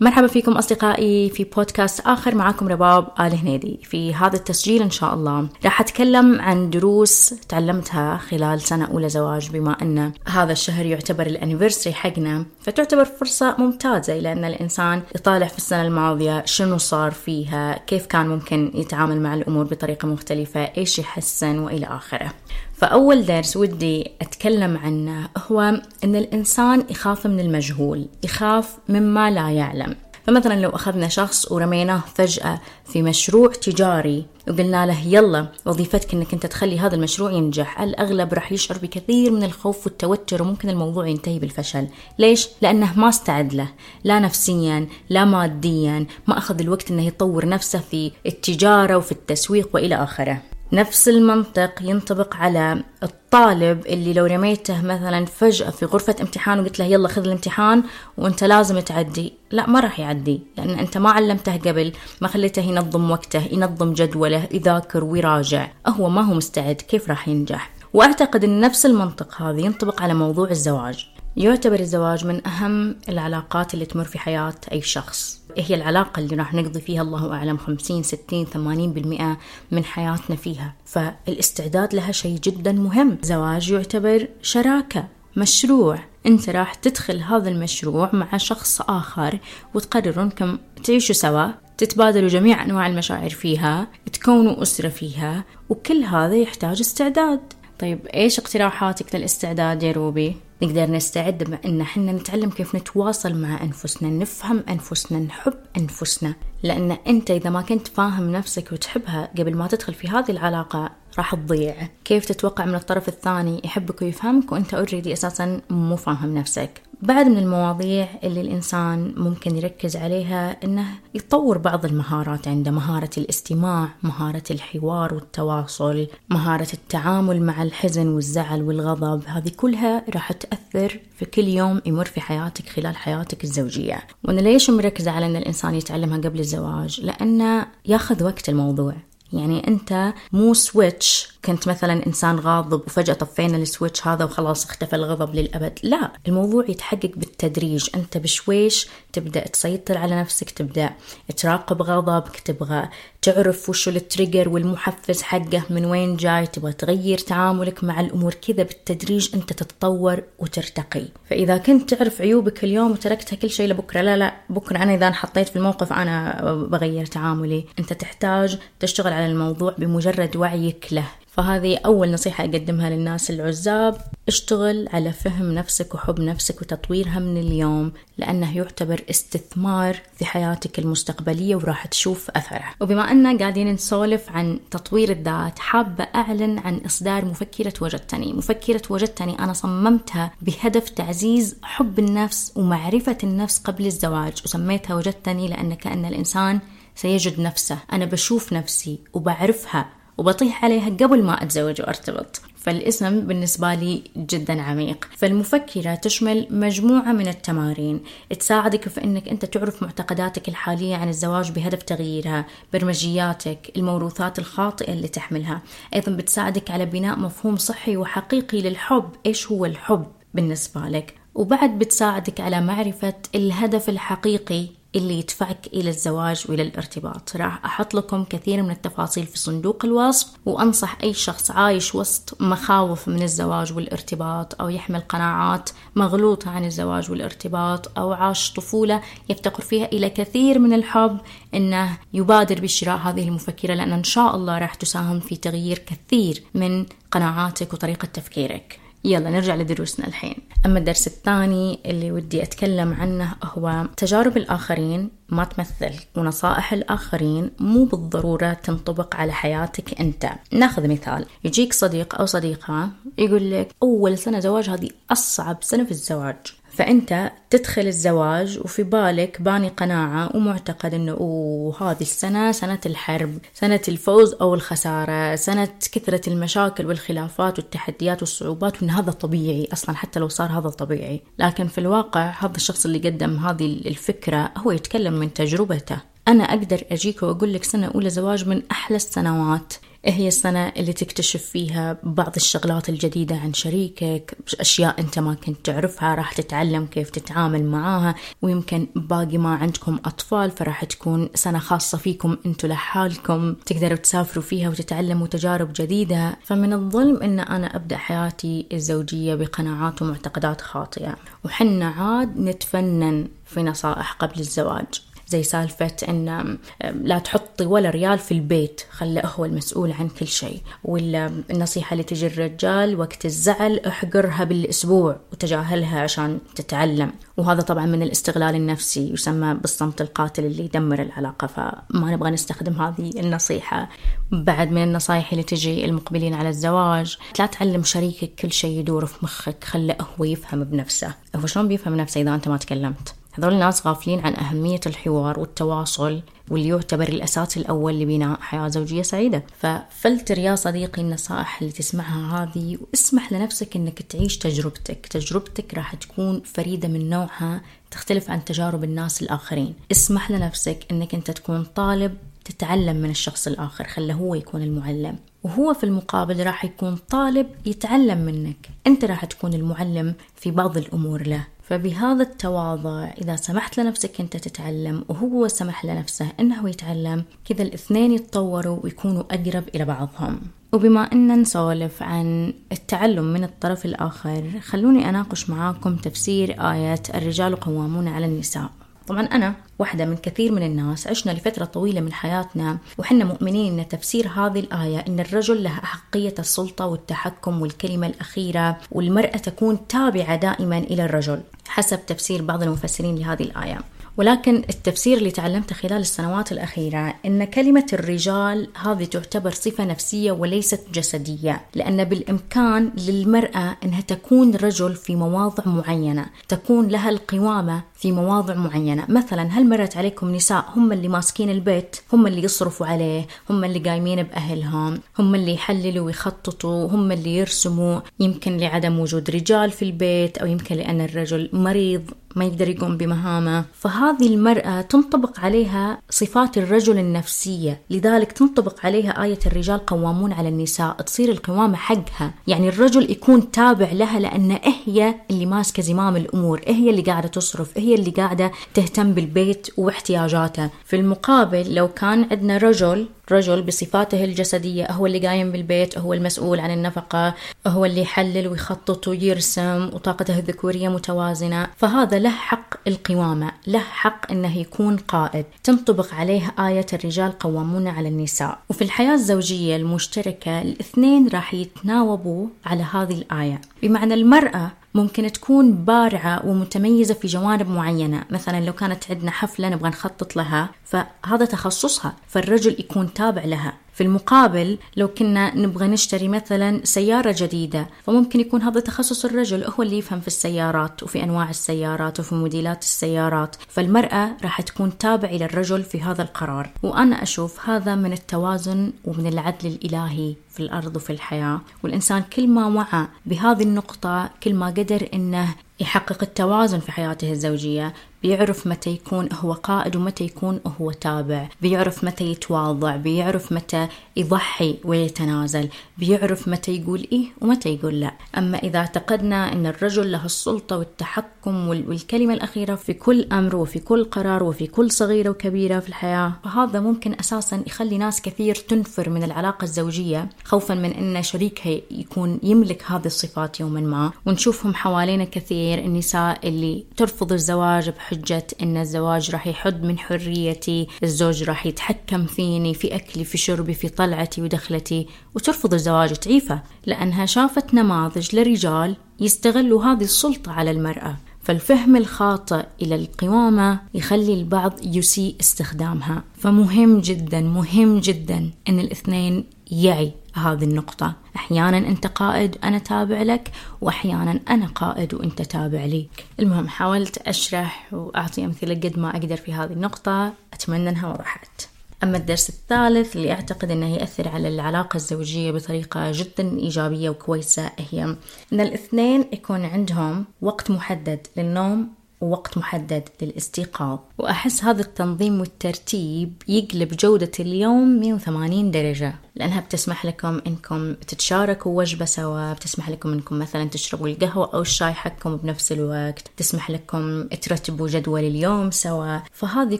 مرحبا فيكم أصدقائي في بودكاست آخر معكم رباب آل هنيدي. في هذا التسجيل إن شاء الله راح أتكلم عن دروس تعلمتها خلال سنة أولى زواج بما أن هذا الشهر يعتبر الأنيفرسري حقنا فتعتبر فرصة ممتازة لأن الإنسان يطالع في السنة الماضية شنو صار فيها كيف كان ممكن يتعامل مع الأمور بطريقة مختلفة إيش يحسن وإلى آخره. فأول درس ودي أتكلم عنه هو أن الإنسان يخاف من المجهول يخاف مما لا يعلم. فمثلا لو أخذنا شخص ورميناه فجأة في مشروع تجاري وقلنا له يلا وظيفتك إنك أنت تخلي هذا المشروع ينجح الأغلب راح يشعر بكثير من الخوف والتوتر وممكن الموضوع ينتهي بالفشل. ليش؟ لأنه ما استعد له لا نفسيا لا ماديا ما أخذ الوقت إنه يطور نفسه في التجارة وفي التسويق وإلى آخره. نفس المنطق ينطبق على الطالب اللي لو رميته مثلا فجأة في غرفة امتحان وقلت له يلا خذ الامتحان وأنت لازم تعدي. لا ما راح يعدي لأن أنت ما علمته قبل ما خليته ينظم وقته ينظم جدوله يذاكر ويراجع. هو ما هو مستعد كيف راح ينجح؟ وأعتقد أن نفس المنطق هذا ينطبق على موضوع الزواج. يعتبر الزواج من أهم العلاقات اللي تمر في حياة أي شخص. هي العلاقة اللي راح نقضي فيها الله أعلم 50 60 80% من حياتنا فيها؟ فالاستعداد لها شيء جدا مهم. زواج يعتبر شراكة مشروع. أنت راح تدخل هذا المشروع مع شخص آخر وتقرروا انكم تعيشوا سوا تتبادلوا جميع أنواع المشاعر فيها تكونوا أسرة فيها وكل هذا يحتاج استعداد. طيب إيش اقتراحاتك للاستعداد يا روبي؟ نقدر نستعد بأن حنا نتعلم كيف نتواصل مع أنفسنا نفهم أنفسنا نحب أنفسنا. لأن أنت إذا ما كنت فاهم نفسك وتحبها قبل ما تدخل في هذه العلاقة راح تضيع. كيف تتوقع من الطرف الثاني يحبك ويفهمك وأنت اوريدي أساسا مو فاهم نفسك؟ بعد من المواضيع اللي الإنسان ممكن يركز عليها أنه يطور بعض المهارات عنده مهارة الاستماع مهارة الحوار والتواصل مهارة التعامل مع الحزن والزعل والغضب. هذه كلها راح تأثر في كل يوم يمر في حياتك خلال حياتك الزوجية. وأنا ليش مركزة على أن الإنسان يتعلمها قبل الزواج؟ لأنه ياخذ وقت الموضوع. يعني أنت مو switch كنت مثلا إنسان غاضب وفجأة طفينا ال switch هذا وخلاص اختفى الغضب للأبد. لا الموضوع يتحقق بالتدريج. أنت بشويش تبدأ تسيطر على نفسك تبدأ تراقب غضبك تبغى تعرف وش ال trigger والمحفز حقه من وين جاي؟ تبغى تغير تعاملك مع الأمور كذا بالتدريج أنت تتطور وترتقي. فإذا كنت تعرف عيوبك اليوم وتركتها كل شيء لبكرة لا لا بكرة أنا إذا انحطيت في الموقف أنا بغير تعاملي. أنت تحتاج تشتغل على الموضوع بمجرد وعيك له. فهذه أول نصيحة أقدمها للناس العزاب. اشتغل على فهم نفسك وحب نفسك وتطويرها من اليوم لأنه يعتبر استثمار في حياتك المستقبلية وراح تشوف أثره. وبما أننا قاعدين نسولف عن تطوير الذات حابة أعلن عن إصدار مفكرة وجدتني مفكرة وجدتني أنا صممتها بهدف تعزيز حب النفس ومعرفة النفس قبل الزواج وسميتها وجدتني لأن كأن الإنسان سيجد نفسه. أنا بشوف نفسي وبعرفها وبطيح عليها قبل ما أتزوج وأرتبط. فالاسم بالنسبة لي جدا عميق. فالمفكرة تشمل مجموعة من التمارين. تساعدك في أنك أنت تعرف معتقداتك الحالية عن الزواج بهدف تغييرها برمجياتك الموروثات الخاطئة اللي تحملها. أيضا بتساعدك على بناء مفهوم صحي وحقيقي للحب. إيش هو الحب بالنسبة لك؟ وبعد بتساعدك على معرفة الهدف الحقيقي اللي يدفعك إلى الزواج وإلى الارتباط. راح أحط لكم كثير من التفاصيل في صندوق الوصف وأنصح أي شخص عايش وسط مخاوف من الزواج والارتباط أو يحمل قناعات مغلوطة عن الزواج والارتباط أو عاش طفولة يفتقر فيها إلى كثير من الحب. أنه يبادر بشراء هذه المفكرة لأن إن شاء الله راح تساهم في تغيير كثير من قناعاتك وطريقة تفكيرك. يلا نرجع لدروسنا الحين. أما الدرس الثاني اللي ودي أتكلم عنه هو تجارب الآخرين ما تمثل ونصائح الآخرين مو بالضرورة تنطبق على حياتك أنت. ناخذ مثال. يجيك صديق أو صديقة يقول لك أول سنة زواج هذه أصعب سنة في الزواج. فأنت تدخل الزواج وفي بالك باني قناعة ومعتقد أنه أوه هذه السنة سنة الحرب سنة الفوز أو الخسارة سنة كثرة المشاكل والخلافات والتحديات والصعوبات وأن هذا طبيعي أصلا حتى لو صار هذا طبيعي. لكن في الواقع هذا الشخص اللي قدم هذه الفكرة هو يتكلم من تجربته. أنا أقدر أجيك وأقول لك سنة أولى زواج من أحلى السنوات. هي السنة اللي تكتشف فيها بعض الشغلات الجديدة عن شريكك؟ أشياء أنت ما كنت تعرفها راح تتعلم كيف تتعامل معاها ويمكن باقي ما عندكم أطفال فراح تكون سنة خاصة فيكم أنتوا لحالكم. تقدروا تسافروا فيها وتتعلموا تجارب جديدة. فمن الظلم أن أنا أبدأ حياتي الزوجية بقناعات ومعتقدات خاطئة. وحنا عاد نتفنن في نصائح قبل الزواج. زي سالفة أن لا تحطي ولا ريال في البيت. خله هو المسؤول عن كل شيء. ولا النصيحة اللي تجي الرجال وقت الزعل احقرها بالأسبوع وتجاهلها عشان تتعلم. وهذا طبعا من الاستغلال النفسي يسمى بالصمت القاتل اللي يدمر العلاقة. فما نبغى نستخدم هذه النصيحة. بعد من النصايح اللي تجي المقبلين على الزواج لا تعلم شريكك كل شيء يدور في مخك. خله هو يفهم بنفسه. هو شلون بيفهم نفسه إذا أنت ما تكلمت؟ هذول الناس غافلين عن أهمية الحوار والتواصل واللي يعتبر الأساس الأول لبناء حياة زوجية سعيدة. ففلتر يا صديقي النصائح اللي تسمعها هذه واسمح لنفسك أنك تعيش تجربتك. تجربتك راح تكون فريدة من نوعها تختلف عن تجارب الناس الآخرين. اسمح لنفسك أنك أنت تكون طالب تتعلم من الشخص الآخر خله هو يكون المعلم. وهو في المقابل راح يكون طالب يتعلم منك. أنت راح تكون المعلم في بعض الأمور له. فبهذا التواضع إذا سمحت لنفسك أنت تتعلم وهو سمح لنفسه أنه يتعلم كذا الاثنين يتطوروا ويكونوا أقرب إلى بعضهم. وبما أن نسولف عن التعلم من الطرف الآخر خلوني أناقش معاكم تفسير آية الرجال قوامون على النساء. طبعا أنا واحدة من كثير من الناس عشنا لفترة طويلة من حياتنا وحنا مؤمنين أن تفسير هذه الآية أن الرجل له أحقية السلطة والتحكم والكلمة الأخيرة والمرأة تكون تابعة دائما إلى الرجل حسب تفسير بعض المفسرين لهذه الآية. ولكن التفسير اللي تعلمته خلال السنوات الأخيرة أن كلمة الرجال هذه تعتبر صفة نفسية وليست جسدية لأن بالإمكان للمرأة أنها تكون رجل في مواضع معينة تكون لها القوامة في مواضع معينة. مثلا هل مرت عليكم نساء هم اللي ماسكين البيت هم اللي يصرفوا عليه هم اللي قايمين بأهلهم هم اللي يحللوا ويخططوا هم اللي يرسموا يمكن لعدم وجود رجال في البيت أو يمكن لأن الرجل مريض؟ ما يقدر يقوم بمهامه. فهذه المرأة تنطبق عليها صفات الرجل النفسية. لذلك تنطبق عليها آية الرجال قوامون على النساء. تصير القوامة حقها. يعني الرجل يكون تابع لها لأن هي اللي ماسكة زمام الأمور. هي اللي قاعدة تصرف. هي اللي قاعدة تهتم بالبيت واحتياجاته. في المقابل لو كان عندنا رجل رجل بصفاته الجسدية هو اللي قايم بالبيت هو المسؤول عن النفقة هو اللي يحلل ويخطط ويرسم وطاقته الذكورية متوازنة. فهذا له حق القوامة له حق أنه يكون قائد. تنطبق عليه آية الرجال قوامون على النساء. وفي الحياة الزوجية المشتركة الاثنين راح يتناوبوا على هذه الآية. بمعنى المرأة ممكن تكون بارعة ومتميزة في جوانب معينة. مثلا لو كانت عندنا حفلة نبغى نخطط لها فهذا تخصصها فالرجل يكون تابع لها. في المقابل لو كنا نبغى نشتري مثلا سيارة جديدة فممكن يكون هذا تخصص الرجل هو اللي يفهم في السيارات وفي أنواع السيارات وفي موديلات السيارات فالمرأة راح تكون تابع إلى الرجل في هذا القرار. وأنا أشوف هذا من التوازن ومن العدل الإلهي في الأرض وفي الحياة. والإنسان كل ما وعى بهذه النقطة كل ما قدر إنه يحقق التوازن في حياته الزوجية بيعرف متى يكون هو قائد ومتى يكون هو تابع. بيعرف متى يتواضع. بيعرف متى يضحي ويتنازل. بيعرف متى يقول إيه ومتى يقول لا. أما إذا اعتقدنا أن الرجل له السلطة والتحكم والكلمة الأخيرة في كل أمر وفي كل قرار وفي كل صغيرة وكبيرة في الحياة فهذا ممكن أساسا يخلي ناس كثير تنفر من العلاقة الزوجية خوفا من أن شريكها يكون يملك هذه الصفات يوما ما. ونشوفهم حوالينا كثير النساء اللي ترفض الزواج بحجة أن الزواج راح يحد من حريتي الزوج راح يتحكم فيني في أكلي في شربي في طلعتي ودخلتي وترفض الزواج تعيفه لأنها شافت نماذج لرجال يستغلوا هذه السلطة على المرأة. فالفهم الخاطئ إلى القوامة يخلي البعض يسيء استخدامها. فمهم جدا مهم جدا أن الاثنين يعي هذه النقطة. أحيانا أنت قائد أنا تابع لك وأحيانا أنا قائد وأنت تابع لي. المهم حاولت أشرح وأعطي أمثلة قد ما أقدر في هذه النقطة. أتمنى أنها وضحت أما الدرس الثالث اللي أعتقد أنه يأثر على العلاقة الزوجية بطريقة جدا إيجابية وكويسة هي أن الاثنين يكون عندهم وقت محدد للنوم ووقت محدد للاستيقاظ. وأحس هذا التنظيم والترتيب يقلب جودة اليوم 180 درجة. لأنها بتسمح لكم إنكم تتشاركوا وجبة سوا بتسمح لكم إنكم مثلا تشربوا القهوة أو الشاي حقكم بنفس الوقت تسمح لكم ترتبوا جدول اليوم سوا. فهذه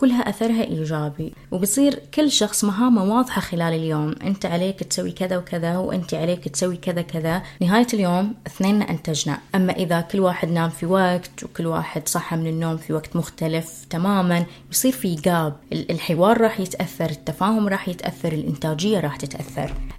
كلها أثرها إيجابي وبصير كل شخص مهامه واضحة خلال اليوم. أنت عليك تسوي كذا وكذا وأنت عليك تسوي كذا كذا. نهاية اليوم اثنين أنتجنا. أما إذا كل واحد نام في وقت وكل واحد صحى من النوم في وقت مختلف تماما يصير في جاب الحوار راح يتأثر التفاهم راح يتأثر الإنتاجية راح تتأثر.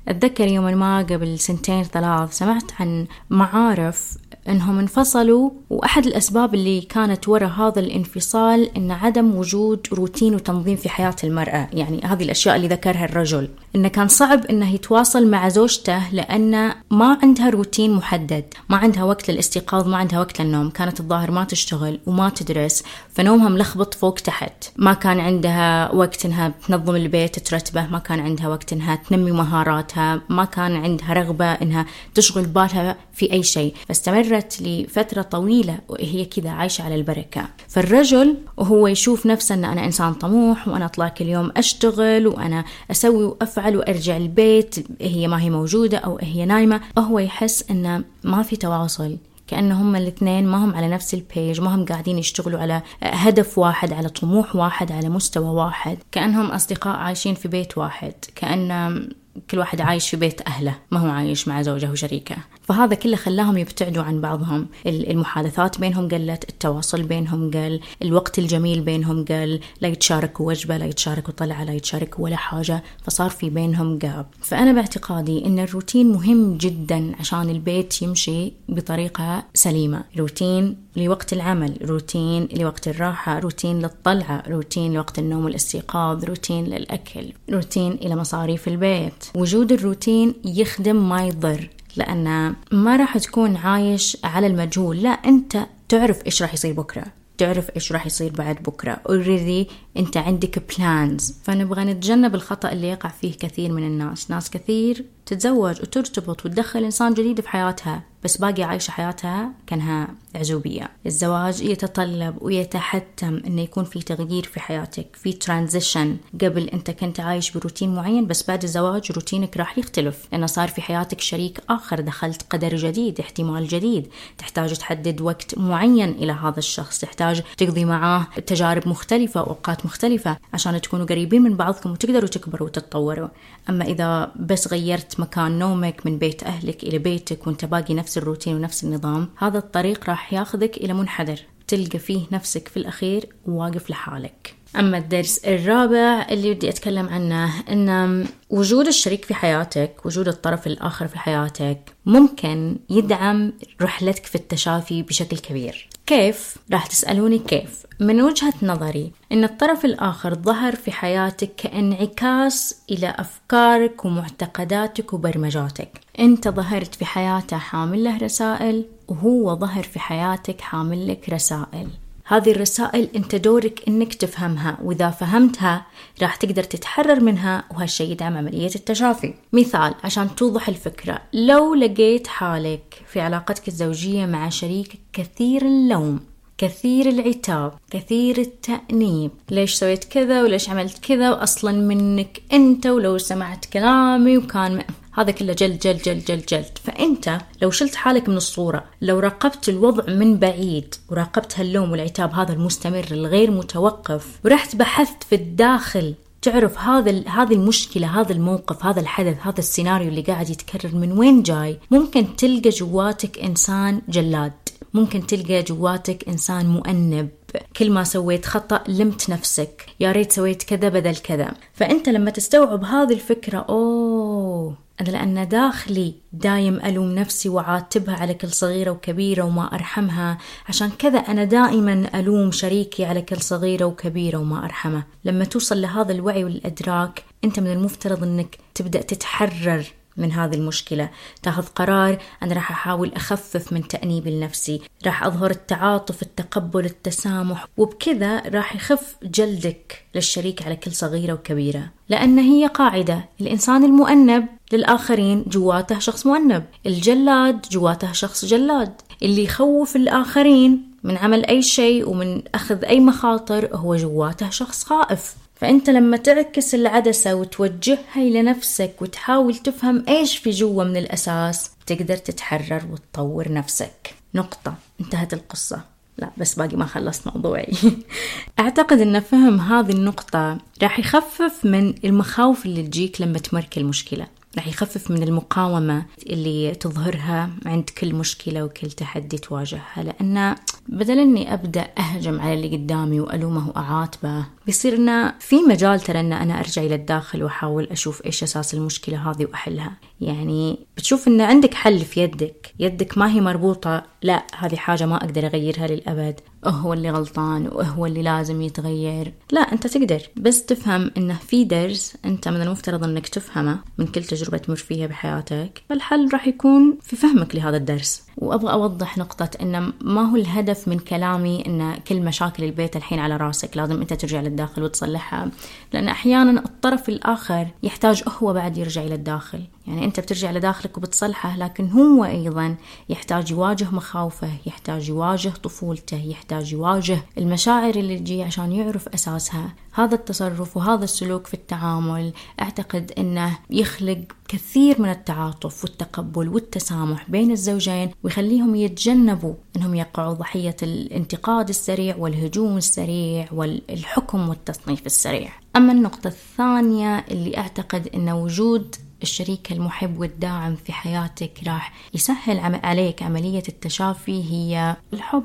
أتذكر يوم ما قبل سنتين ثلاث سمعت عن معارف إنهم انفصلوا وأحد الأسباب اللي كانت وراء هذا الانفصال إن عدم وجود روتين وتنظيم في حياة المرأة، يعني هذه الأشياء اللي ذكرها الرجل، إنه كان صعب إنه يتواصل مع زوجته لأن ما عندها روتين محدد، ما عندها وقت للاستيقاظ، ما عندها وقت للنوم، كانت الظاهر ما تشتغل وما تدرس، فنومها ملخبط فوق تحت، ما كان عندها وقت إنها تنظم البيت ترتبه، ما كان عندها وقت إنها تنمي مهاراتها، ما كان عندها رغبة إنها تشغل بالها في أي شيء، فاستمر استمرت لفترة طويلة وهي كذا عايشة على البركة. فالرجل وهو يشوف نفسه أن أنا إنسان طموح وأنا أطلع كل يوم أشتغل وأنا أسوي وأفعل وأرجع البيت هي ما هي موجودة أو هي نايمة. هو يحس أنه ما في تواصل كأن هم الاثنين ما هم على نفس ال page ما هم قاعدين يشتغلوا على هدف واحد على طموح واحد على مستوى واحد. كأنهم أصدقاء عايشين في بيت واحد. كأن كل واحد عايش في بيت أهله ما هو عايش مع زوجه وشريكه. فهذا كله خلاهم يبتعدوا عن بعضهم. المحادثات بينهم قلت التواصل بينهم قل الوقت الجميل بينهم قل. لا يتشاركوا وجبة لا يتشاركوا طلعة لا يتشاركوا ولا حاجة. فصار في بينهم gap فأنا باعتقادي أن الروتين مهم جدا عشان البيت يمشي بطريقة سليمة. روتين لوقت العمل روتين لوقت الراحة روتين للطلعة روتين لوقت النوم والاستيقاظ روتين للأكل روتين إلى مصاريف البيت. وجود الروتين يخدم ما يضر لأن ما راح تكون عايش على المجهول. لا أنت تعرف إيش راح يصير بكرة تعرف إيش راح يصير بعد بكرة. already أنت عندك plans فنبغى نتجنب الخطأ اللي يقع فيه كثير من الناس. ناس كثير تتزوج وترتبط وتدخل إنسان جديد في حياتها بس باقي عايشة حياتها كأنها عزوبية الزواج يتطلب ويتحتم إنه يكون في تغيير في حياتك في transition قبل أنت كنت عايش بروتين معين بس بعد الزواج روتينك راح يختلف. لأنه صار في حياتك شريك آخر دخلت قدر جديد احتمال جديد. تحتاج تحدد وقت معين إلى هذا الشخص تحتاج تقضي معاه تجارب مختلفة واوقات مختلفة عشان تكونوا قريبين من بعضكم وتقدروا تكبروا وتتطوروا. أما إذا بس غيرت مكان نومك من بيت أهلك إلى بيتك وانت باقي نفس الروتين ونفس النظام هذا الطريق راح ياخذك إلى منحدر. تلقى فيه نفسك في الأخير واقف لحالك. أما الدرس الرابع اللي بدي أتكلم عنه أن وجود الشريك في حياتك وجود الطرف الآخر في حياتك ممكن يدعم رحلتك في التشافي بشكل كبير كيف؟ راح تسألوني كيف؟ من وجهة نظري أن الطرف الآخر ظهر في حياتك كإنعكاس إلى أفكارك ومعتقداتك وبرمجاتك أنت ظهرت في حياته حامل له رسائل وهو ظهر في حياتك حامل لك رسائل هذه الرسائل انت دورك انك تفهمها وإذا فهمتها راح تقدر تتحرر منها وهالشيء يدعم عملية التشافي مثال عشان توضح الفكرة لو لقيت حالك في علاقتك الزوجية مع شريكك كثير اللوم كثير العتاب كثير التأنيب. ليش سويت كذا وليش عملت كذا؟ وأصلا منك أنت ولو سمعت كلامي وكان م... هذا كله جلد جلد جلد جلد جلد. فأنت لو شلت حالك من الصورة لو راقبت الوضع من بعيد وراقبت هاللوم والعتاب هذا المستمر الغير متوقف ورحت بحثت في الداخل تعرف هذا هذه المشكلة هذا الموقف هذا الحدث هذا السيناريو اللي قاعد يتكرر من وين جاي؟ ممكن تلقى جواتك إنسان جلاد. ممكن تلقى جواتك إنسان مؤنب. كل ما سويت خطأ لمت نفسك. يا ريت سويت كذا بدل كذا. فأنت لما تستوعب هذه الفكرة أوه! أنا لأن داخلي دايم ألوم نفسي وعاتبها على كل صغيرة وكبيرة وما أرحمها. عشان كذا أنا دائما ألوم شريكي على كل صغيرة وكبيرة وما أرحمه. لما توصل لهذا الوعي والإدراك أنت من المفترض أنك تبدأ تتحرر. من هذه المشكلة. تاخذ قرار أنا راح أحاول أخفف من تأنيب النفسي راح أظهر التعاطف التقبل التسامح وبكذا راح يخف جلدك للشريك على كل صغيرة وكبيرة. لأن هي قاعدة. الإنسان المؤنب للآخرين جواته شخص مؤنب. الجلاد جواته شخص جلاد. اللي يخوف الآخرين من عمل أي شيء ومن أخذ أي مخاطر هو جواته شخص خائف. فأنت لما تعكس العدسة وتوجهها إلى نفسك وتحاول تفهم إيش في جوا من الأساس تقدر تتحرر وتطور نفسك. نقطة. انتهت القصة. لا بس باقي ما خلصت موضوعي. أعتقد أن فهم هذه النقطة راح يخفف من المخاوف اللي تجيك لما تمرك المشكلة. راح يخفف من المقاومة اللي تظهرها عند كل مشكلة وكل تحدي تواجهها لأن بدل إني أبدأ أهجم على اللي قدامي وألومه واعاتبه بيصير إنه في مجال ترى إن أنا أرجع إلى الداخل وأحاول أشوف إيش أساس المشكلة هذه وأحلها. يعني بتشوف إن عندك حل في يدك يدك ما هي مربوطة لا هذه حاجة ما أقدر أغيرها للأبد هو اللي غلطان وهو اللي لازم يتغير. لا أنت تقدر بس تفهم إنه في درس أنت من المفترض إنك تفهمه من كل تجربة تمر فيها بحياتك. فالحل راح يكون في فهمك لهذا الدرس. وأبغى أوضح نقطة إن ما هو الهدف من كلامي إن كل مشاكل البيت الحين على راسك لازم أنت ترجع للداخل وتصلحها. لأن أحيانا الطرف الآخر يحتاج هو بعد يرجع إلى الداخل. يعني أنت بترجع لداخلك وبتصلحه لكن هو أيضا يحتاج يواجه مخاوفه يحتاج يواجه طفولته يحتاج يواجه المشاعر اللي تجي عشان يعرف أساسها هذا التصرف وهذا السلوك في التعامل أعتقد إنه يخلق كثير من التعاطف والتقبل والتسامح بين الزوجين ويخليهم يتجنبوا إنهم يقعوا ضحية الانتقاد السريع والهجوم السريع والحكم والتصنيف السريع. أما النقطة الثانية اللي أعتقد إن وجود الشريك المحب والداعم في حياتك راح يسهل عليك عملية التشافي هي الحب.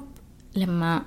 لما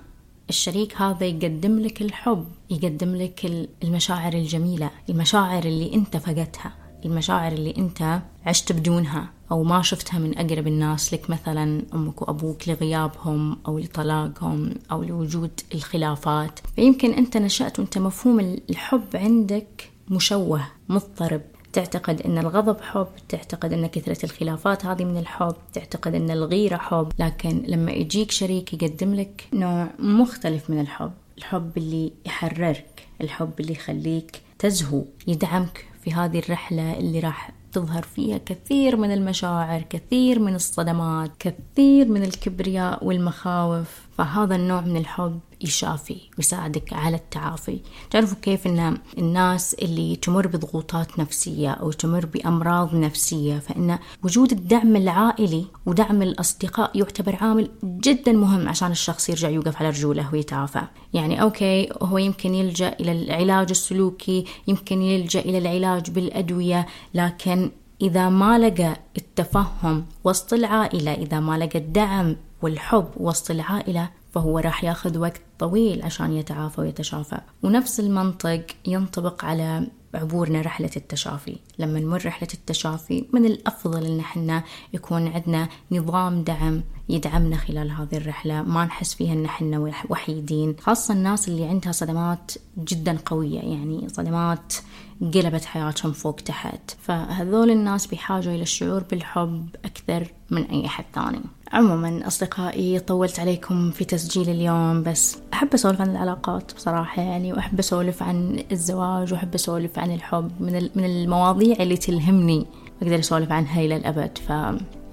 الشريك هذا يقدم لك الحب يقدم لك المشاعر الجميلة المشاعر اللي انت فقدتها المشاعر اللي انت عشت بدونها أو ما شفتها من أقرب الناس لك مثلا أمك وأبوك لغيابهم أو لطلاقهم أو لوجود الخلافات. فيمكن أنت نشأت وأنت مفهوم الحب عندك مشوه مضطرب. تعتقد إن الغضب حب تعتقد إن كثرة الخلافات هذه من الحب تعتقد إن الغيرة حب. لكن لما يجيك شريك يقدم لك نوع مختلف من الحب الحب اللي يحررك الحب اللي يخليك تزهو يدعمك في هذه الرحلة اللي راح تظهر فيها كثير من المشاعر كثير من الصدمات كثير من الكبرياء والمخاوف. فهذا النوع من الحب يشافي ويساعدك على التعافي. تعرفوا كيف إن الناس اللي تمر بضغوطات نفسية أو تمر بأمراض نفسية فإن وجود الدعم العائلي ودعم الأصدقاء يعتبر عامل جدا مهم عشان الشخص يرجع يوقف على رجوله ويتعافى. يعني أوكي هو يمكن يلجأ إلى العلاج السلوكي يمكن يلجأ إلى العلاج بالأدوية لكن إذا ما لقى التفهم وسط العائلة إذا ما لقى الدعم والحب وسط العائلة فهو راح ياخذ وقت طويل عشان يتعافى ويتشافى. ونفس المنطق ينطبق على عبورنا رحلة التشافي. لما نمر رحلة التشافي من الأفضل إن إحنا يكون عندنا نظام دعم يدعمنا خلال هذه الرحلة. ما نحس فيها إن إحنا وحيدين. خاصة الناس اللي عندها صدمات جدا قوية. يعني صدمات قلبت حياتهم فوق تحت. فهذول الناس بحاجة إلى الشعور بالحب أكثر من أي أحد ثاني. عموما أصدقائي طولت عليكم في تسجيل اليوم بس أحب أسولف عن العلاقات بصراحة يعني وأحب أسولف عن الزواج وأحب أسولف عن الحب من من المواضيع اللي تلهمني أقدر أسولف عنها إلى الأبد. ف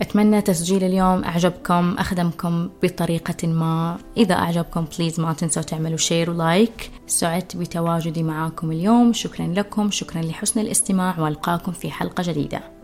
أتمنى تسجيل اليوم أعجبكم أخدمكم بطريقة ما. إذا أعجبكم please ما تنسوا تعملوا share و like سعدت بتواجدي معاكم اليوم. شكرا لكم شكرا لحسن الاستماع وألقاكم في حلقة جديدة.